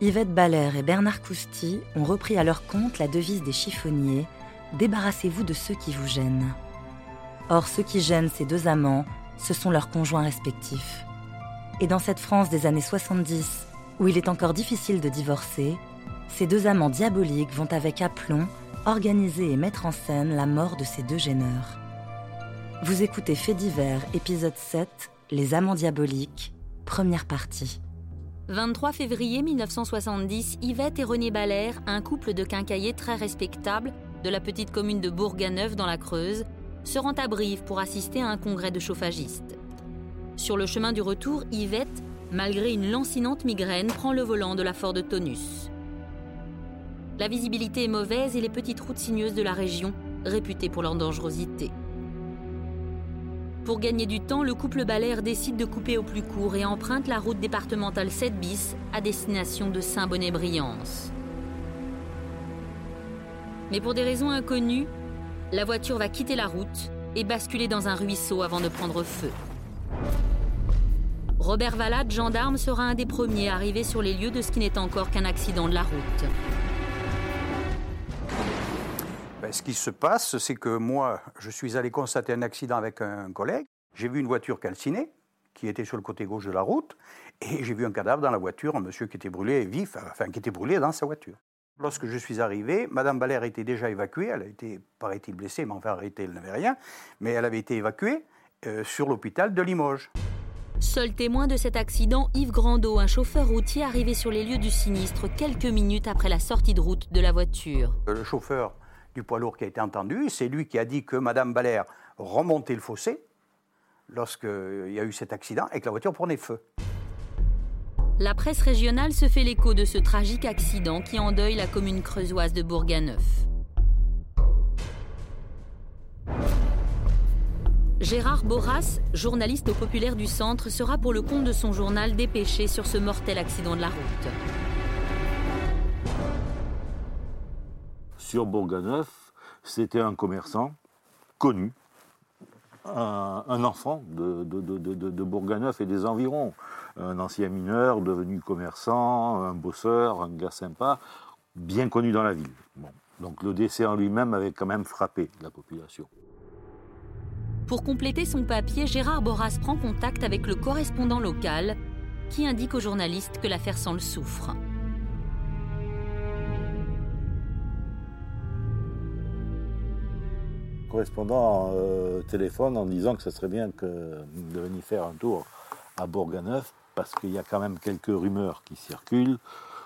Yvette Baller et Bernard Cousty ont repris à leur compte la devise des chiffonniers Débarrassez-vous de ceux qui vous gênent. Or, ceux qui gênent ces deux amants, ce sont leurs conjoints respectifs. Et dans cette France des années 70, où il est encore difficile de divorcer, ces deux amants diaboliques vont avec aplomb organiser et mettre en scène la mort de ces deux gêneurs. Vous écoutez Fait divers, épisode 7, Les amants diaboliques, première partie. 23 février 1970, Yvette et René Baller, un couple de quincaillers très respectable de la petite commune de Bourganeuf dans la Creuse, se rend à Brive pour assister à un congrès de chauffagistes. Sur le chemin du retour, Yvette, malgré une lancinante migraine, prend le volant de la Ford Tonus. La visibilité est mauvaise et les petites routes sinueuses de la région, réputées pour leur dangerosité. Pour gagner du temps, le couple Balaire décide de couper au plus court et emprunte la route départementale 7 bis à destination de Saint-Bonnet-Briance. Mais pour des raisons inconnues, la voiture va quitter la route et basculer dans un ruisseau avant de prendre feu. Robert Valade, gendarme, sera un des premiers arrivés sur les lieux de ce qui n'est encore qu'un accident de la route. Ben, ce qui se passe, c'est que moi, je suis allé constater un accident avec un collègue. J'ai vu une voiture calcinée qui était sur le côté gauche de la route, et j'ai vu un cadavre dans la voiture, un monsieur qui était brûlé vif, enfin qui était brûlé dans sa voiture. Lorsque je suis arrivé, Madame Baller était déjà évacuée. Elle a été, paraît-il, blessée, mais enfin arrêtée, elle n'avait rien. Mais elle avait été évacuée euh, sur l'hôpital de Limoges. Seul témoin de cet accident, Yves Grandot, un chauffeur routier arrivé sur les lieux du sinistre quelques minutes après la sortie de route de la voiture. Euh, le chauffeur du poids lourd qui a été entendu, c'est lui qui a dit que Madame Baller remontait le fossé lorsqu'il y a eu cet accident et que la voiture prenait feu. La presse régionale se fait l'écho de ce tragique accident qui endeuille la commune creusoise de Bourganeuf. Gérard Boras, journaliste au Populaire du Centre, sera pour le compte de son journal dépêché sur ce mortel accident de la route. Sur Bourganeuf, c'était un commerçant connu, un, enfant de, Bourganeuf et des environs un ancien mineur devenu commerçant, un bosseur, un gars sympa, bien connu dans la ville. Donc le décès en lui-même avait quand même frappé la population. Pour compléter son papier, Gérard Boras prend contact avec le correspondant local qui indique aux journalistes que l'affaire sent le soufre. Correspondant euh, téléphone en disant que ce serait bien de venir faire un tour à Bourganeuf parce qu'il y a quand même quelques rumeurs qui circulent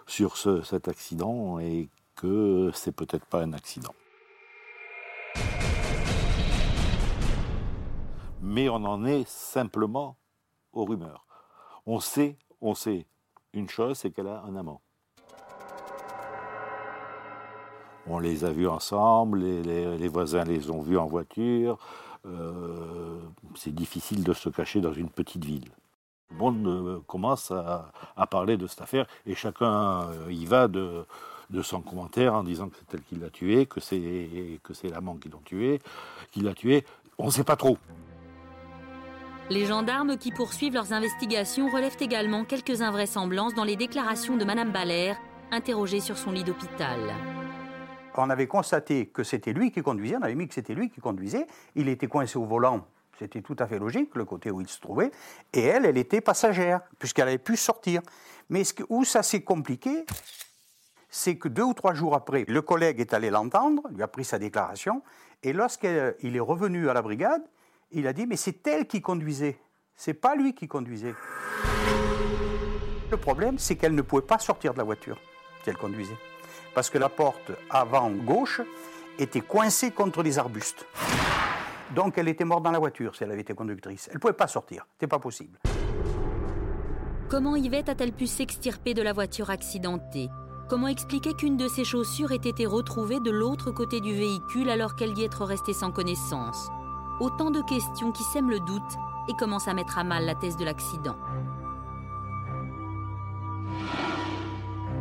sur cet accident et que c'est peut-être pas un accident. Mais on en est simplement aux rumeurs. On sait, on sait une chose, c'est qu'elle a un amant. On les a vus ensemble, les, voisins les ont vus en voiture. Euh, c'est difficile de se cacher dans une petite ville. Le monde euh, commence à, parler de cette affaire et chacun euh, y va de, son commentaire en disant que c'est elle qui l'a tué, que c'est que c'est l'amant qui l'a tué, qui l'a tué. On ne sait pas trop. Les gendarmes qui poursuivent leurs investigations relèvent également quelques invraisemblances dans les déclarations de Madame Baller, interrogée sur son lit d'hôpital. On avait constaté que c'était lui qui conduisait, on avait mis que c'était lui qui conduisait. Il était coincé au volant c'était tout à fait logique, le côté où il se trouvait. Et elle, elle était passagère, puisqu'elle avait pu sortir. Mais où ça s'est compliqué, c'est que deux ou trois jours après, le collègue est allé l'entendre, lui a pris sa déclaration, et lorsqu'il est revenu à la brigade, il a dit Mais c'est elle qui conduisait, c'est pas lui qui conduisait. Le problème, c'est qu'elle ne pouvait pas sortir de la voiture qu'elle conduisait, parce que la porte avant gauche était coincée contre les arbustes. Donc elle était morte dans la voiture si elle avait été conductrice. Elle ne pouvait pas sortir, c'était pas possible. Comment Yvette a-t-elle pu s'extirper de la voiture accidentée? Comment expliquer qu'une de ses chaussures ait été retrouvée de l'autre côté du véhicule alors qu'elle y être restée sans connaissance? Autant de questions qui sèment le doute et commencent à mettre à mal la thèse de l'accident.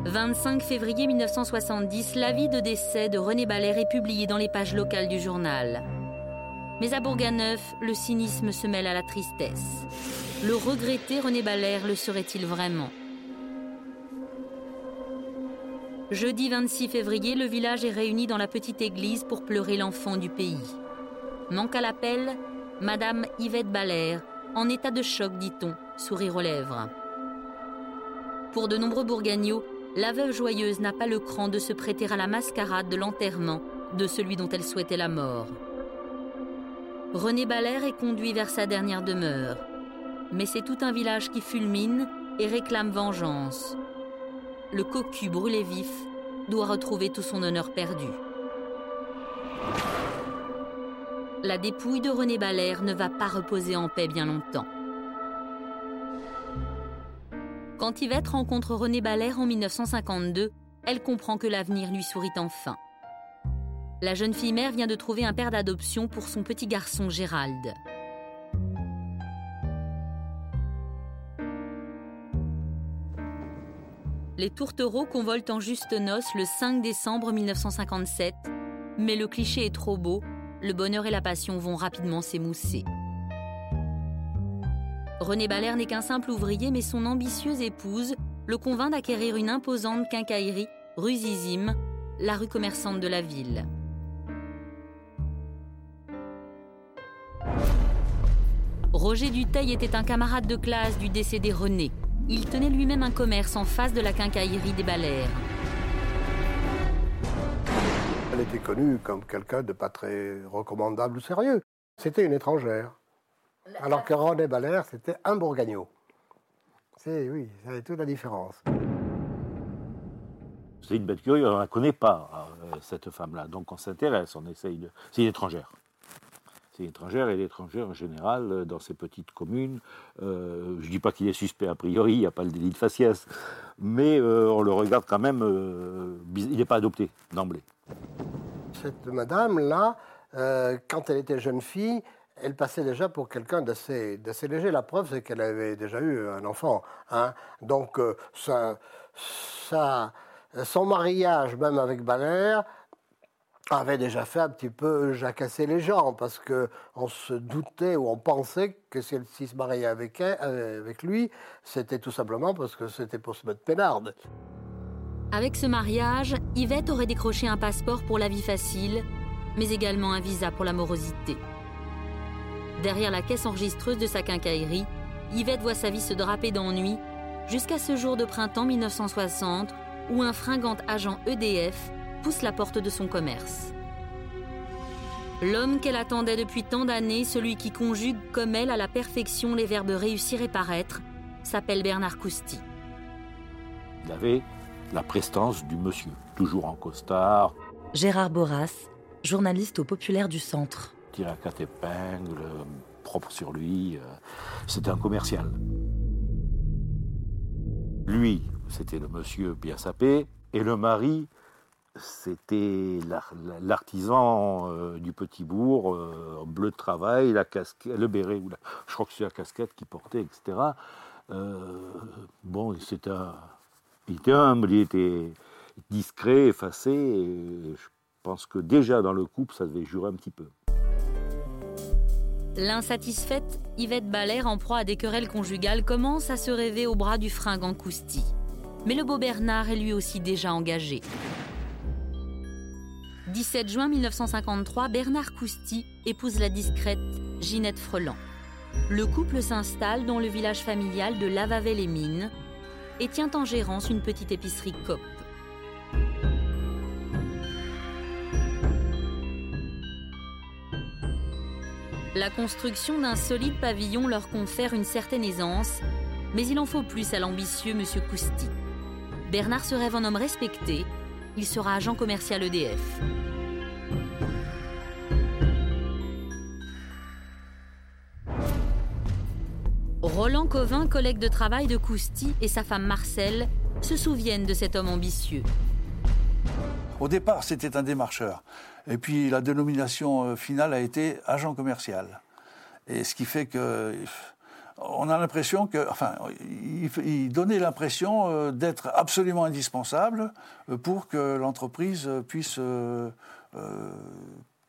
25 février 1970, l'avis de décès de René Baller est publié dans les pages locales du journal. Mais à Bourganeuf, le cynisme se mêle à la tristesse. Le regretté René Baller le serait-il vraiment? Jeudi 26 février, le village est réuni dans la petite église pour pleurer l'enfant du pays. Manque à l'appel, Madame Yvette Balaire, en état de choc, dit-on, sourire aux lèvres. Pour de nombreux bourgagnots, la veuve joyeuse n'a pas le cran de se prêter à la mascarade de l'enterrement de celui dont elle souhaitait la mort. René Balaire est conduit vers sa dernière demeure. Mais c'est tout un village qui fulmine et réclame vengeance. Le cocu brûlé vif doit retrouver tout son honneur perdu. La dépouille de René Balaire ne va pas reposer en paix bien longtemps. Quand Yvette rencontre René Balaire en 1952, elle comprend que l'avenir lui sourit enfin. La jeune fille mère vient de trouver un père d'adoption pour son petit garçon Gérald. Les tourtereaux convolent en juste noces le 5 décembre 1957, mais le cliché est trop beau, le bonheur et la passion vont rapidement s'émousser. René Balaire n'est qu'un simple ouvrier, mais son ambitieuse épouse le convainc d'acquérir une imposante quincaillerie, rue Zizim, la rue commerçante de la ville. Roger Duteil était un camarade de classe du décédé René. Il tenait lui-même un commerce en face de la quincaillerie des Balaires. Elle était connue comme quelqu'un de pas très recommandable ou sérieux. C'était une étrangère. Alors que René Balaire, c'était un bourguignon. C'est, oui, ça avait toute la différence. C'est une bête curieuse, on ne la connaît pas, euh, cette femme-là. Donc on s'intéresse, on essaye de. C'est une étrangère c'est étrangère et l'étrangère en général euh, dans ces petites communes. Euh, je ne dis pas qu'il est suspect a priori, il n'y a pas le délit de faciès, mais euh, on le regarde quand même, il n'est pas adopté d'emblée. Cette madame-là, quand elle était jeune fille, elle passait déjà pour quelqu'un d'assez, léger. La preuve, c'est qu'elle avait déjà eu un enfant. Hein. Donc, ça, son mariage, même avec Balère, avait déjà fait un petit peu jacasser les gens parce que on se doutait ou on pensait que si elle se mariait avec, euh, avec lui, c'était tout simplement parce que c'était pour se mettre peinarde. Avec ce mariage, Yvette aurait décroché un passeport pour la vie facile, mais également un visa pour l'amorosité. Derrière la caisse enregistreuse de sa quincaillerie, Yvette voit sa vie se draper d'ennui jusqu'à ce jour de printemps 1960 où un fringant agent EDF pousse la porte de son commerce. L'homme qu'elle attendait depuis tant d'années, celui qui conjugue comme elle à la perfection les verbes réussir et paraître, s'appelle Bernard Cousty. Il avait la prestance du monsieur, toujours en costard. Gérard Boras, journaliste au Populaire du Centre. Tire à quatre épingles, propre sur lui. Euh, c'était un commercial. Lui, c'était le monsieur bien sapé, et le mari, c'était l'artisan euh, du petit bourg, euh, bleu de travail, la casquette, le béret, je crois que c'est la casquette qu'il portait, etc. Euh, bon, c'était il était humble, il était discret, effacé, je pense que déjà dans le couple, ça devait jurer un petit peu. L'insatisfaite Yvette Balaire, en proie à des querelles conjugales, commence à se rêver au bras du fringant Cousti. Mais le beau Bernard est lui aussi déjà engagé. 17 juin 1953, Bernard Cousty épouse la discrète Ginette Freland. Le couple s'installe dans le village familial de Lavavel-les-Mines et tient en gérance une petite épicerie COP. La construction d'un solide pavillon leur confère une certaine aisance, mais il en faut plus à l'ambitieux Monsieur Cousty. Bernard se rêve un homme respecté, il sera agent commercial EDF. Roland Covin, collègue de travail de Cousty, et sa femme Marcel se souviennent de cet homme ambitieux. Au départ, c'était un démarcheur. Et puis la dénomination euh, finale a été agent commercial. Et ce qui fait que on a l'impression que, enfin, il, donnait l'impression euh, d'être absolument indispensable euh, pour que l'entreprise puisse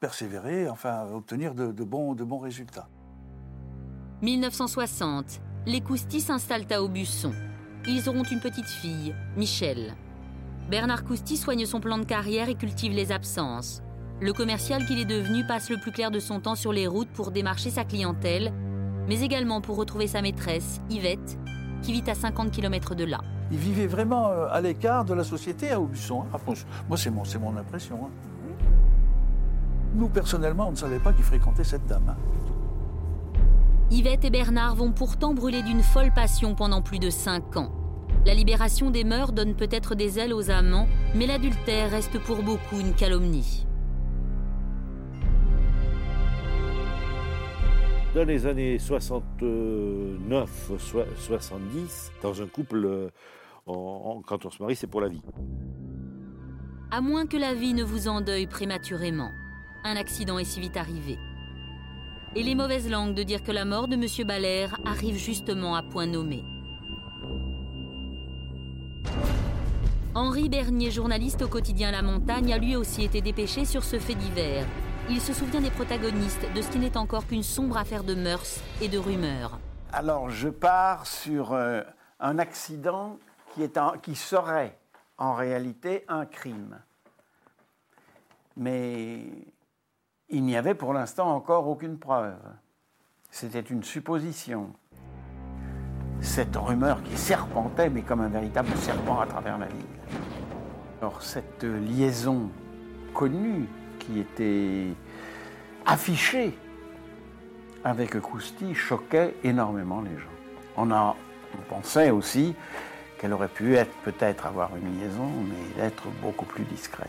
persévérer, enfin, obtenir de, bons, de bons résultats. 1960, les Coustis s'installent à Aubusson. Ils auront une petite fille, Michel. Bernard Cousty soigne son plan de carrière et cultive les absences. Le commercial qu'il est devenu passe le plus clair de son temps sur les routes pour démarcher sa clientèle, mais également pour retrouver sa maîtresse, Yvette, qui vit à 50 km de là. Il vivait vraiment euh, à l'écart de la société à Aubusson. Ah, moi, c'est mon, mon, impression. Hein. Nous, personnellement, on ne savait pas qu'il fréquentait cette dame. Hein. Yvette et Bernard vont pourtant brûler d'une folle passion pendant plus de 5 ans. La libération des mœurs donne peut-être des ailes aux amants, mais l'adultère reste pour beaucoup une calomnie. Dans les années 69, 70, dans un couple, euh, quand on se marie, c'est pour la vie. À moins que la vie ne vous endeuille prématurément. Un accident est si vite arrivé. Et les mauvaises langues de dire que la mort de M. Balaire arrive justement à point nommé. Henri Bernier, journaliste au quotidien La Montagne, a lui aussi été dépêché sur ce fait divers. Il se souvient des protagonistes de ce qui n'est encore qu'une sombre affaire de mœurs et de rumeurs. Alors, je pars sur euh, un accident qui, qui serait en réalité un crime. Mais il n'y avait pour l'instant encore aucune preuve. C'était une supposition. Cette rumeur qui serpentait, mais comme un véritable serpent à travers la ville. Alors cette liaison connue qui était affichée avec Kousti choquait énormément les gens. On, a, pensait aussi qu'elle aurait pu être peut-être avoir une liaison, mais être beaucoup plus discrète.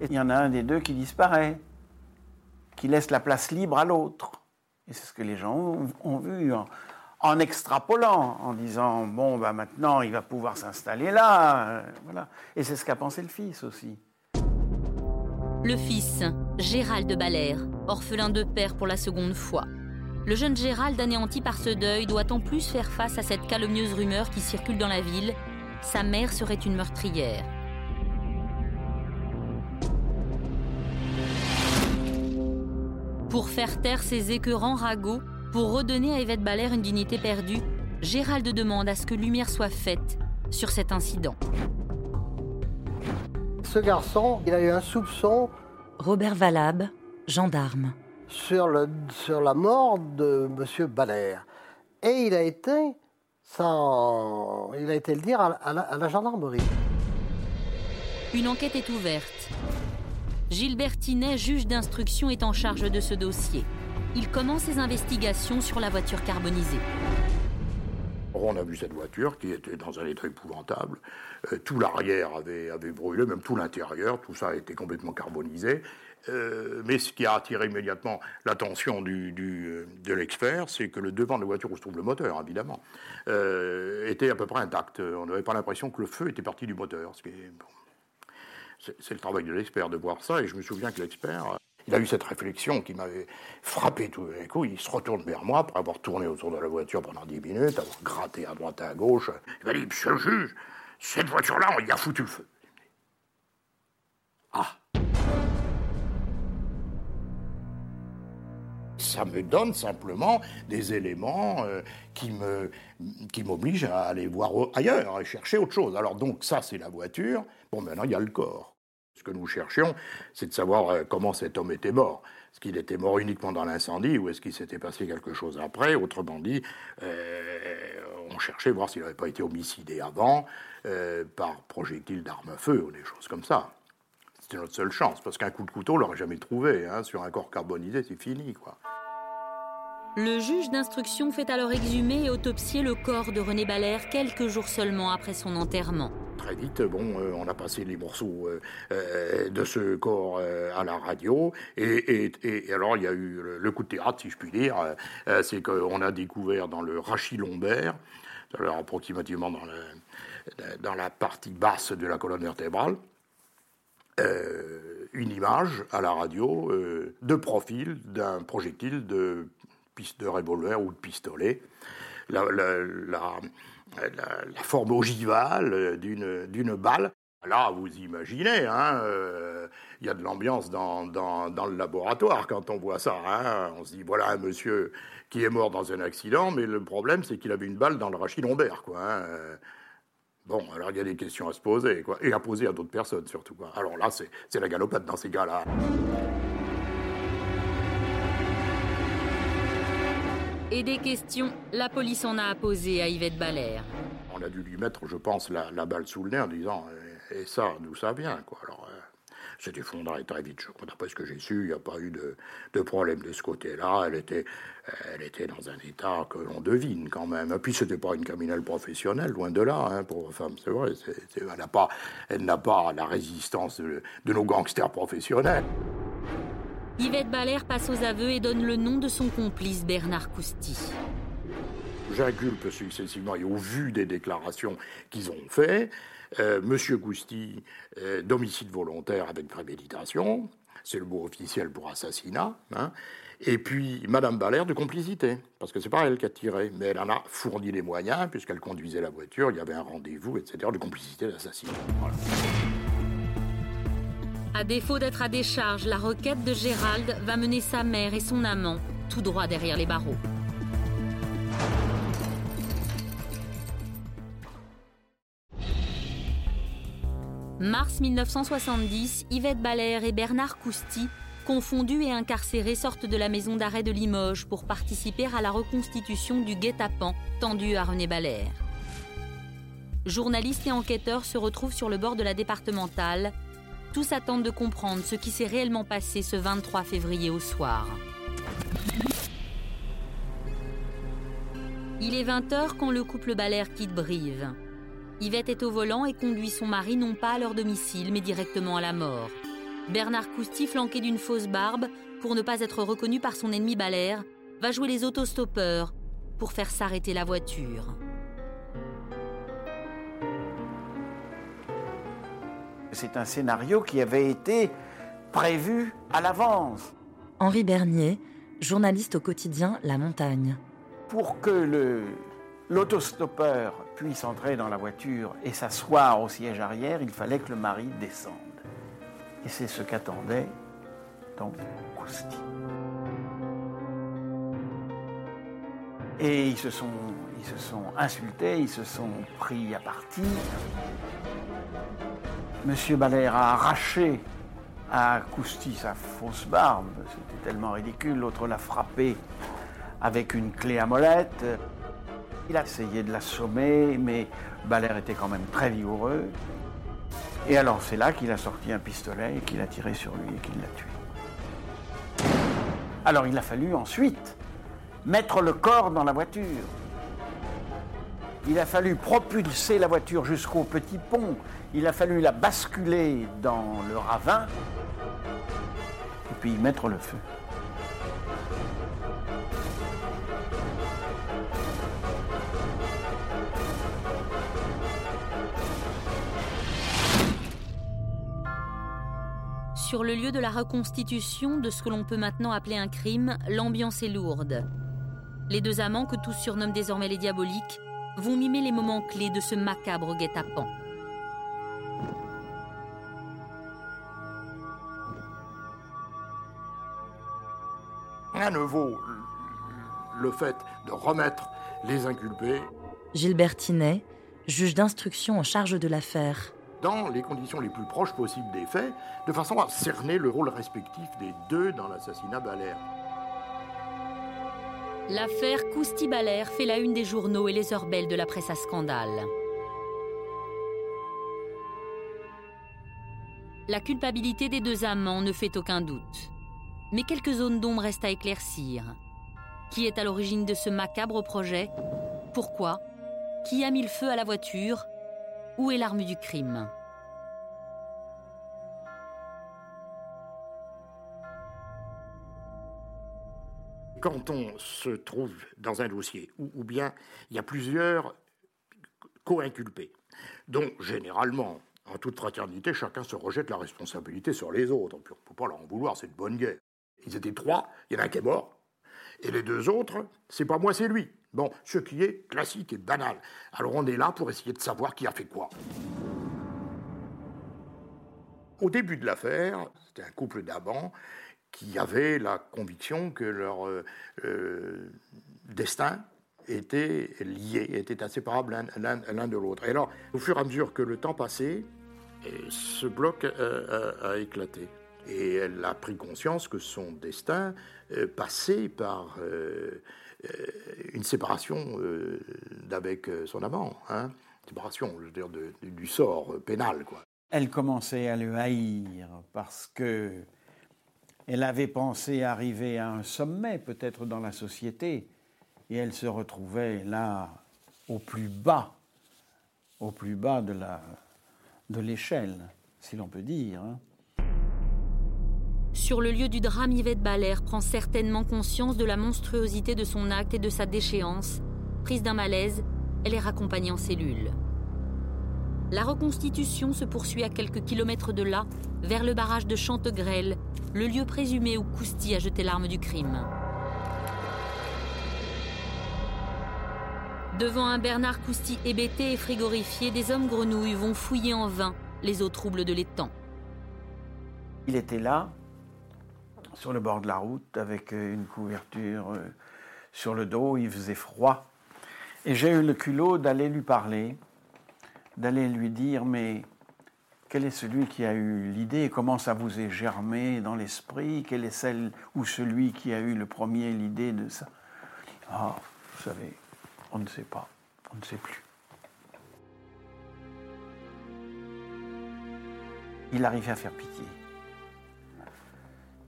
Il y en a un des deux qui disparaît, qui laisse la place libre à l'autre. Et c'est ce que les gens ont, vu en extrapolant, en disant bon, bah, maintenant il va pouvoir s'installer là. Euh, voilà. Et c'est ce qu'a pensé le fils aussi. Le fils, Gérald de Balaire, orphelin de père pour la seconde fois. Le jeune Gérald, anéanti par ce deuil, doit en plus faire face à cette calomnieuse rumeur qui circule dans la ville. Sa mère serait une meurtrière. Pour faire taire ces écœurants ragots, pour redonner à Yvette Balaire une dignité perdue, Gérald demande à ce que lumière soit faite sur cet incident. Ce garçon, il a eu un soupçon. Robert Valab, gendarme. Sur, le, sur la mort de M. Balaire. Et il a été, sans, il a été le dire à la, à la gendarmerie. Une enquête est ouverte. Gilbert Tinet, juge d'instruction, est en charge de ce dossier il commence ses investigations sur la voiture carbonisée. On a vu cette voiture qui était dans un état épouvantable. Euh, tout l'arrière avait, brûlé, même tout l'intérieur, tout ça été complètement carbonisé. Euh, mais ce qui a attiré immédiatement l'attention euh, de l'expert, c'est que le devant de la voiture où se trouve le moteur, évidemment, était à peu près intact. On n'avait pas l'impression que le feu était parti du moteur. C'est le travail de l'expert de voir ça, et je me souviens que l'expert il a eu cette réflexion qui m'avait frappé tout d'un coup. Il se retourne vers moi après avoir tourné autour de la voiture pendant dix minutes, avoir gratté à droite et à gauche. Il m'a dit Monsieur le juge, cette voiture-là, on y a foutu le feu. Ah ça me donne simplement des éléments euh, qui qui m'obligent à aller voir ailleurs, à chercher autre chose. Alors donc ça c'est la voiture. Bon maintenant il y a le corps. Ce que nous cherchions, c'est de savoir euh, comment cet homme était mort. Est-ce qu'il était mort uniquement dans l'incendie ou est-ce qu'il s'était passé quelque chose après? Autrement dit, euh, on cherchait à voir s'il n'avait pas été homicidé avant euh, par projectile d'arme à feu ou des choses comme ça. C'était notre seule chance, parce qu'un coup de couteau, on l'aurait jamais trouvé. Hein. Sur un corps carbonisé, c'est fini, quoi. Le juge d'instruction fait alors exhumer et autopsier le corps de René Balaire quelques jours seulement après son enterrement. Très vite, bon, euh, on a passé les morceaux euh, euh, de ce corps à la radio, et, alors il y a eu le, coup de théâtre, si je puis dire, c'est qu'on a découvert dans le rachis lombaire, alors approximativement dans la partie basse de la colonne vertébrale, une image à la radio de profil d'un projectile de de revolver ou de pistolet. La, forme ogivale d'une balle. Là, vous imaginez, hein, euh, il y a de l'ambiance dans, dans, dans, le laboratoire quand on voit ça. Hein. On se dit, voilà un monsieur qui est mort dans un accident, mais le problème, c'est qu'il avait une balle dans le rachis lombaire. Quoi, hein. Bon, alors il y a des questions à se poser, quoi, et à poser à d'autres personnes surtout. Quoi. Alors là, c'est la galopade dans ces cas-là. Et des questions, la police en a posé à Yvette Balaire. On a dû lui mettre, je pense, la, balle sous le nez en disant et ça, d'où ça vient, quoi. Alors, euh, c'est effondré très vite. D'après ce que j'ai su, il n'y a pas eu de, problème de ce côté-là. Elle était, elle était dans un état que l'on devine quand même. Et puis, c'était pas une criminelle professionnelle, loin de là, hein, pour femme, c'est vrai. elle n'a pas, la résistance de, nos gangsters professionnels. Yvette Balaire passe aux aveux et donne le nom de son complice Bernard Cousty. J'inculpe successivement et au vu des déclarations qu'ils ont faites, euh, Monsieur Gousti, euh, d'homicide volontaire avec préméditation, c'est le mot officiel pour assassinat, hein, et puis Madame Balaire de complicité, parce que c'est pas elle qui a tiré, mais elle en a fourni les moyens, puisqu'elle conduisait la voiture, il y avait un rendez-vous, etc., de complicité d'assassinat. À défaut d'être à décharge, la requête de Gérald va mener sa mère et son amant tout droit derrière les barreaux. Mars 1970, Yvette Balaire et Bernard Cousty, confondus et incarcérés, sortent de la maison d'arrêt de Limoges pour participer à la reconstitution du guet-apens tendu à René Balaire. Journalistes et enquêteurs se retrouvent sur le bord de la départementale. Tous attendent de comprendre ce qui s'est réellement passé ce 23 février au soir. Il est 20h quand le couple Balaire quitte Brive. Yvette est au volant et conduit son mari non pas à leur domicile, mais directement à la mort. Bernard Cousty, flanqué d'une fausse barbe, pour ne pas être reconnu par son ennemi Balaire, va jouer les autostoppeurs pour faire s'arrêter la voiture. C'est un scénario qui avait été prévu à l'avance. Henri Bernier, journaliste au quotidien La Montagne. Pour que le, l'autostoppeur puisse entrer dans la voiture et s'asseoir au siège arrière, il fallait que le mari descende. Et c'est ce qu'attendait donc Kousti. Et ils se, sont, ils se sont insultés, ils se sont pris à partie. Monsieur Balaire a arraché à Kousti sa fausse barbe, c'était tellement ridicule. L'autre l'a frappé avec une clé à molette. Il a essayé de l'assommer, mais Balaire était quand même très vigoureux. Et alors c'est là qu'il a sorti un pistolet et qu'il a tiré sur lui et qu'il l'a tué. Alors il a fallu ensuite mettre le corps dans la voiture. Il a fallu propulser la voiture jusqu'au petit pont. Il a fallu la basculer dans le ravin et puis y mettre le feu. Sur le lieu de la reconstitution de ce que l'on peut maintenant appeler un crime, l'ambiance est lourde. Les deux amants, que tous surnomment désormais les diaboliques, vont mimer les moments clés de ce macabre guet-apens. Rien ne vaut le fait de remettre les inculpés. Gilbert Tinet, juge d'instruction en charge de l'affaire dans les conditions les plus proches possibles des faits, de façon à cerner le rôle respectif des deux dans l'assassinat Balaire. L'affaire Cousty-Balaire fait la une des journaux et les heures belles de la presse à scandale. La culpabilité des deux amants ne fait aucun doute. Mais quelques zones d'ombre restent à éclaircir. Qui est à l'origine de ce macabre projet? Pourquoi? Qui a mis le feu à la voiture? Où est l'arme du crime? Quand on se trouve dans un dossier ou bien il y a plusieurs co-inculpés, dont généralement, en toute fraternité, chacun se rejette la responsabilité sur les autres. On ne peut pas leur en vouloir, c'est de bonne guerre. Ils étaient trois, il y en a un qui est mort, et les deux autres, c'est pas moi, c'est lui. Bon, ce qui est classique et banal. Alors on est là pour essayer de savoir qui a fait quoi. au début de l'affaire, c'était un couple d'amants qui avaient la conviction que leur euh, euh, destin était lié, était inséparable l'un de l'autre. Et alors, au fur et à mesure que le temps passait, ce bloc a, éclaté. Et elle a pris conscience que son destin passait par une séparation d'avec son amant. Hein séparation, je veux dire, du sort pénal. Elle commençait à le haïr parce que elle avait pensé arriver à un sommet, peut-être dans la société, et elle se retrouvait là, au plus bas, au plus bas de la de l'échelle, si l'on peut dire. Hein. Sur le lieu du drame, Yvette Baller prend certainement conscience de la monstruosité de son acte et de sa déchéance. Prise d'un malaise, elle est raccompagnée en cellule. La reconstitution se poursuit à quelques kilomètres de là, vers le barrage de Chantegrelle, le lieu présumé où Cousty a jeté l'arme du crime. Devant un Bernard Cousty hébété et frigorifié, des hommes grenouilles vont fouiller en vain les eaux troubles de l'étang. Il était là, sur le bord de la route, avec une couverture euh, sur le dos, il faisait froid. Et j'ai eu le culot d'aller lui parler, d'aller lui dire, mais quel est celui qui a eu l'idée? Comment ça vous est germé dans l'esprit? Quel est celle ou celui qui a eu le premier l'idée de ça? Ah, vous savez, on ne sait pas, on ne sait plus. Il arrivait à faire pitié.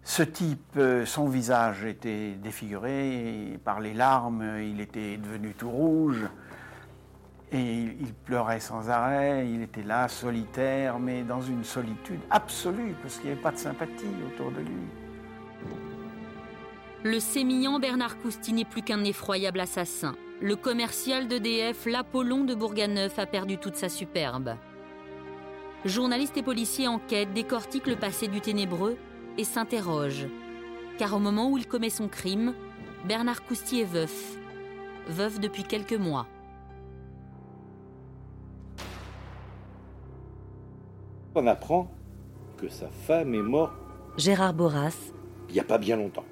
Ce type, euh, son visage était défiguré, par les larmes, il était devenu tout rouge, et il pleurait sans arrêt, il était là, solitaire, mais dans une solitude absolue, parce qu'il n'y avait pas de sympathie autour de lui. Le sémillant Bernard Cousty n'est plus qu'un effroyable assassin. Le commercial d'EDF, l'Apollon de Bourganeuf, a perdu toute sa superbe. Journalistes et policiers enquêtent, décortiquent le passé du ténébreux et s'interroge. Car au moment où il commet son crime, Bernard Cousty est veuf. Veuf depuis quelques mois. On apprend que sa femme est morte. Gérard Boras. Il n'y a pas bien longtemps.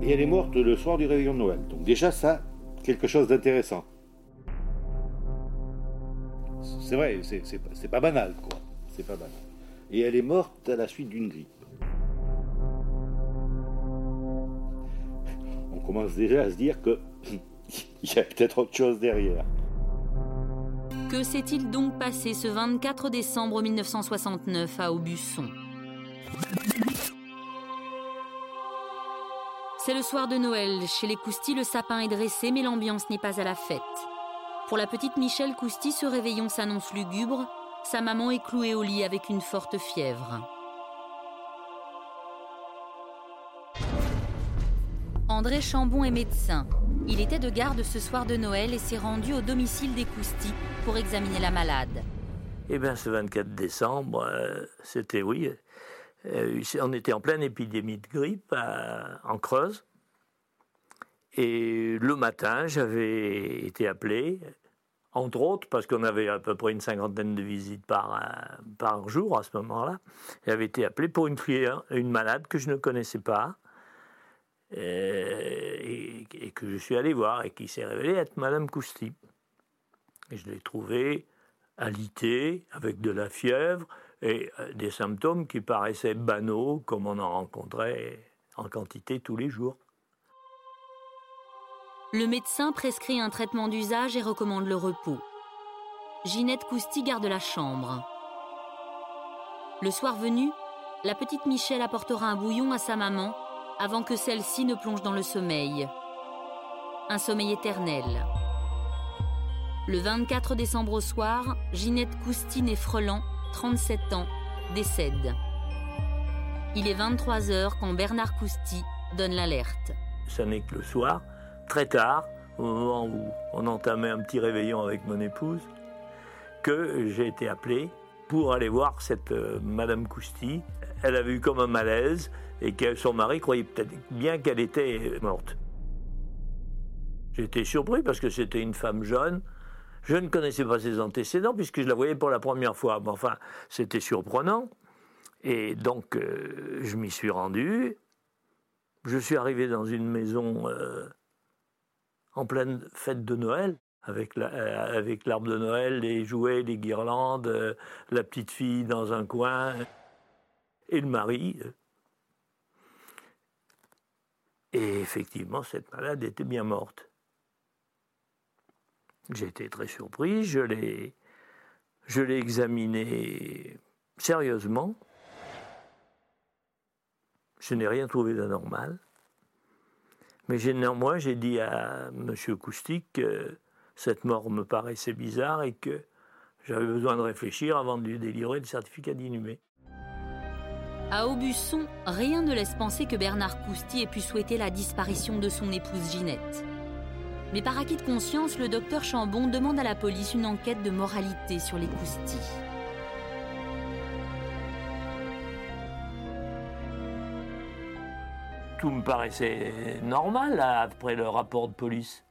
Et elle est morte le soir du réveillon de Noël. Donc déjà ça, quelque chose d'intéressant. C'est vrai, c'est pas banal, quoi. C'est pas banal et elle est morte à la suite d'une grippe. On commence déjà à se dire que il y a peut-être autre chose derrière. Que s'est-il donc passé ce 24 décembre 1969 à Aubusson? C'est le soir de Noël. Chez les Coustis, le sapin est dressé, mais l'ambiance n'est pas à la fête. Pour la petite Michelle Cousty, ce réveillon s'annonce lugubre sa maman est clouée au lit avec une forte fièvre. André Chambon est médecin. Il était de garde ce soir de Noël et s'est rendu au domicile des pour examiner la malade. Eh bien, ce 24 décembre, euh, c'était, oui, euh, on était en pleine épidémie de grippe en Creuse. Et le matin, j'avais été appelé entre autres parce qu'on avait à peu près une cinquantaine de visites par, euh, jour à ce moment-là. J'avais été appelé pour une, fille, une malade que je ne connaissais pas et, que je suis allé voir et qui s'est révélée être Madame Cousty. Et je l'ai trouvée alitée, avec de la fièvre et euh, des symptômes qui paraissaient banaux comme on en rencontrait en quantité tous les jours. Le médecin prescrit un traitement d'usage et recommande le repos. Ginette Cousty garde la chambre. Le soir venu, la petite Michelle apportera un bouillon à sa maman avant que celle-ci ne plonge dans le sommeil. Un sommeil éternel. Le 24 décembre au soir, Ginette Cousty et Frelant, 37 ans, décède. Il est 23 heures quand Bernard Cousty donne l'alerte. Ce n'est que le soir très tard, au moment où on entamait un petit réveillon avec mon épouse, que j'ai été appelé pour aller voir cette euh, Madame Cousty. Elle avait eu comme un malaise et que son mari croyait peut-être bien qu'elle était morte. J'étais surpris parce que c'était une femme jeune Je ne connaissais pas ses antécédents puisque je la voyais pour la première fois. Mais enfin, c'était surprenant. Et donc, euh, je m'y suis rendu. Je suis arrivé dans une maison euh, en pleine fête de Noël, avec l'arbre de Noël, les jouets, les guirlandes, la petite fille dans un coin, et le mari. Et effectivement, cette malade était bien morte. J'ai été très surpris, je l'ai, je l'ai examiné sérieusement. Je n'ai rien trouvé d'anormal. Mais néanmoins, j'ai dit à M. Koustik que cette mort me paraissait bizarre et que j'avais besoin de réfléchir avant de lui délivrer le certificat d'inhumé. À Aubusson, rien ne laisse penser que Bernard Cousty ait pu souhaiter la disparition de son épouse Ginette. Mais par acquis de conscience, le docteur Chambon demande à la police une enquête de moralité sur les Cousty. Tout me paraissait normal après le rapport de police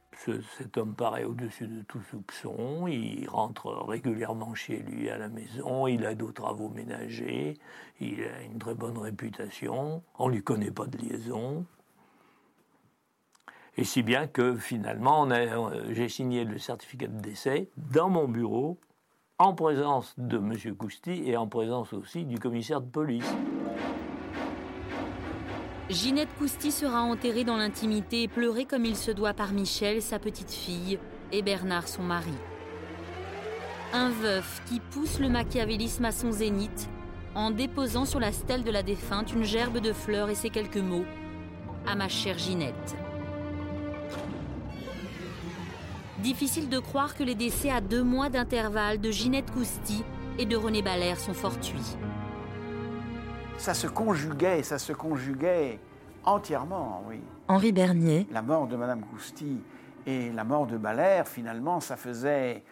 cet homme paraît au-dessus de tout soupçon, il rentre régulièrement chez lui à la maison, il a d'autres travaux ménagers, il a une très bonne réputation, on ne lui connaît pas de liaison. Et si bien que finalement, j'ai signé le certificat de décès dans mon bureau, en présence de M. Cousty et en présence aussi du commissaire de police. Ginette Cousty sera enterrée dans l'intimité et pleurée comme il se doit par Michel, sa petite fille, et Bernard, son mari. Un veuf qui pousse le machiavélisme à son zénith en déposant sur la stèle de la défunte une gerbe de fleurs et ces quelques mots À ma chère Ginette. Difficile de croire que les décès à deux mois d'intervalle de Ginette Cousty et de René Balaire sont fortuits ça se conjuguait, ça se conjuguait entièrement, oui. Henri Bernier. La mort de Madame Cousty et la mort de Balaire, finalement, ça faisait.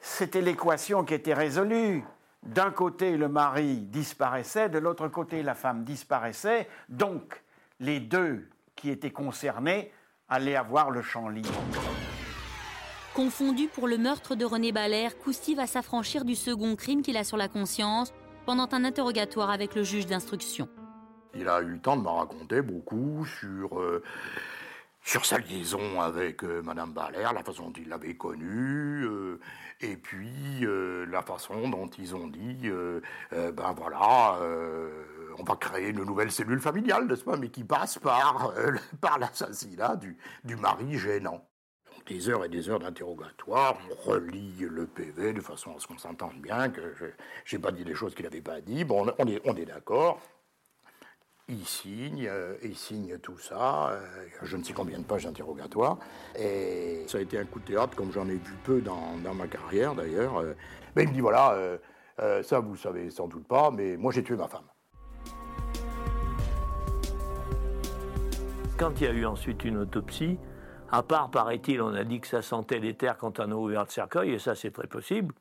C'était l'équation qui était résolue. D'un côté, le mari disparaissait, de l'autre côté, la femme disparaissait. Donc, les deux qui étaient concernés allaient avoir le champ libre. Confondu pour le meurtre de René Balaire, Cousty va s'affranchir du second crime qu'il a sur la conscience pendant un interrogatoire avec le juge d'instruction. Il a eu le temps de me raconter beaucoup sur, euh, sur sa liaison avec euh, Madame Balaire, la façon dont il l'avait connue, euh, et puis la façon dont ils ont dit, ben voilà, on va créer une nouvelle cellule familiale, n'est-ce pas, mais qui passe par, par l'assassinat du, du mari gênant des heures et des heures d'interrogatoire, on relit le PV de façon à ce qu'on s'entende bien, que je n'ai pas dit des choses qu'il n'avait pas dit. Bon, on est, d'accord. Il signe, euh, il signe tout ça, euh, je ne sais combien de pages d'interrogatoire. Et ça a été un coup de théâtre, comme j'en ai vu peu dans, ma carrière d'ailleurs. Euh. mais il me dit voilà, ça vous savez sans doute pas, mais moi j'ai tué ma femme. Quand il y a eu ensuite une autopsie, à part, paraît-il, on a dit que ça sentait l'éther quand on a ouvert le cercueil, et ça c'est très possible.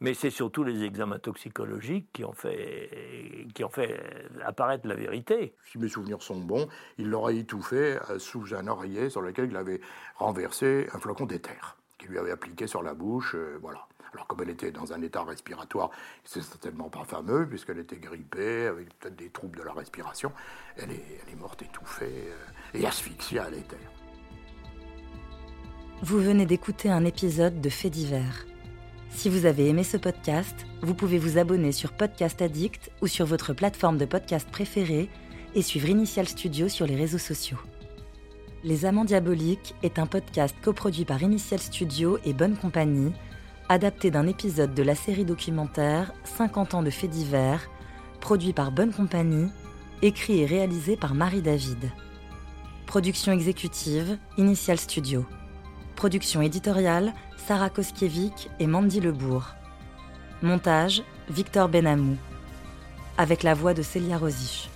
Mais c'est surtout les examens toxicologiques qui ont fait, qui ont fait apparaître la vérité. Si mes souvenirs sont bons, il l'aurait étouffé euh, sous un oreiller sur lequel il avait renversé un flocon d'éther qu'il lui avait appliqué sur la bouche. Euh, voilà. Alors comme elle était dans un état respiratoire, c'est certainement pas fameux, puisqu'elle était grippée, avec peut-être des troubles de la respiration, elle est, morte étouffée euh, et asphyxiée à l'éther. Vous venez d'écouter un épisode de Faits divers. Si vous avez aimé ce podcast, vous pouvez vous abonner sur Podcast Addict ou sur votre plateforme de podcast préférée et suivre Initial Studio sur les réseaux sociaux. Les Amants Diaboliques est un podcast coproduit par Initial Studio et Bonne Compagnie, adapté d'un épisode de la série documentaire 50 ans de faits divers, produit par Bonne Compagnie, écrit et réalisé par Marie David. Production exécutive, Initial Studio. Production éditoriale, Sarah Koskiewicz et Mandy Lebourg. Montage, Victor Benamou. Avec la voix de Célia Rosich.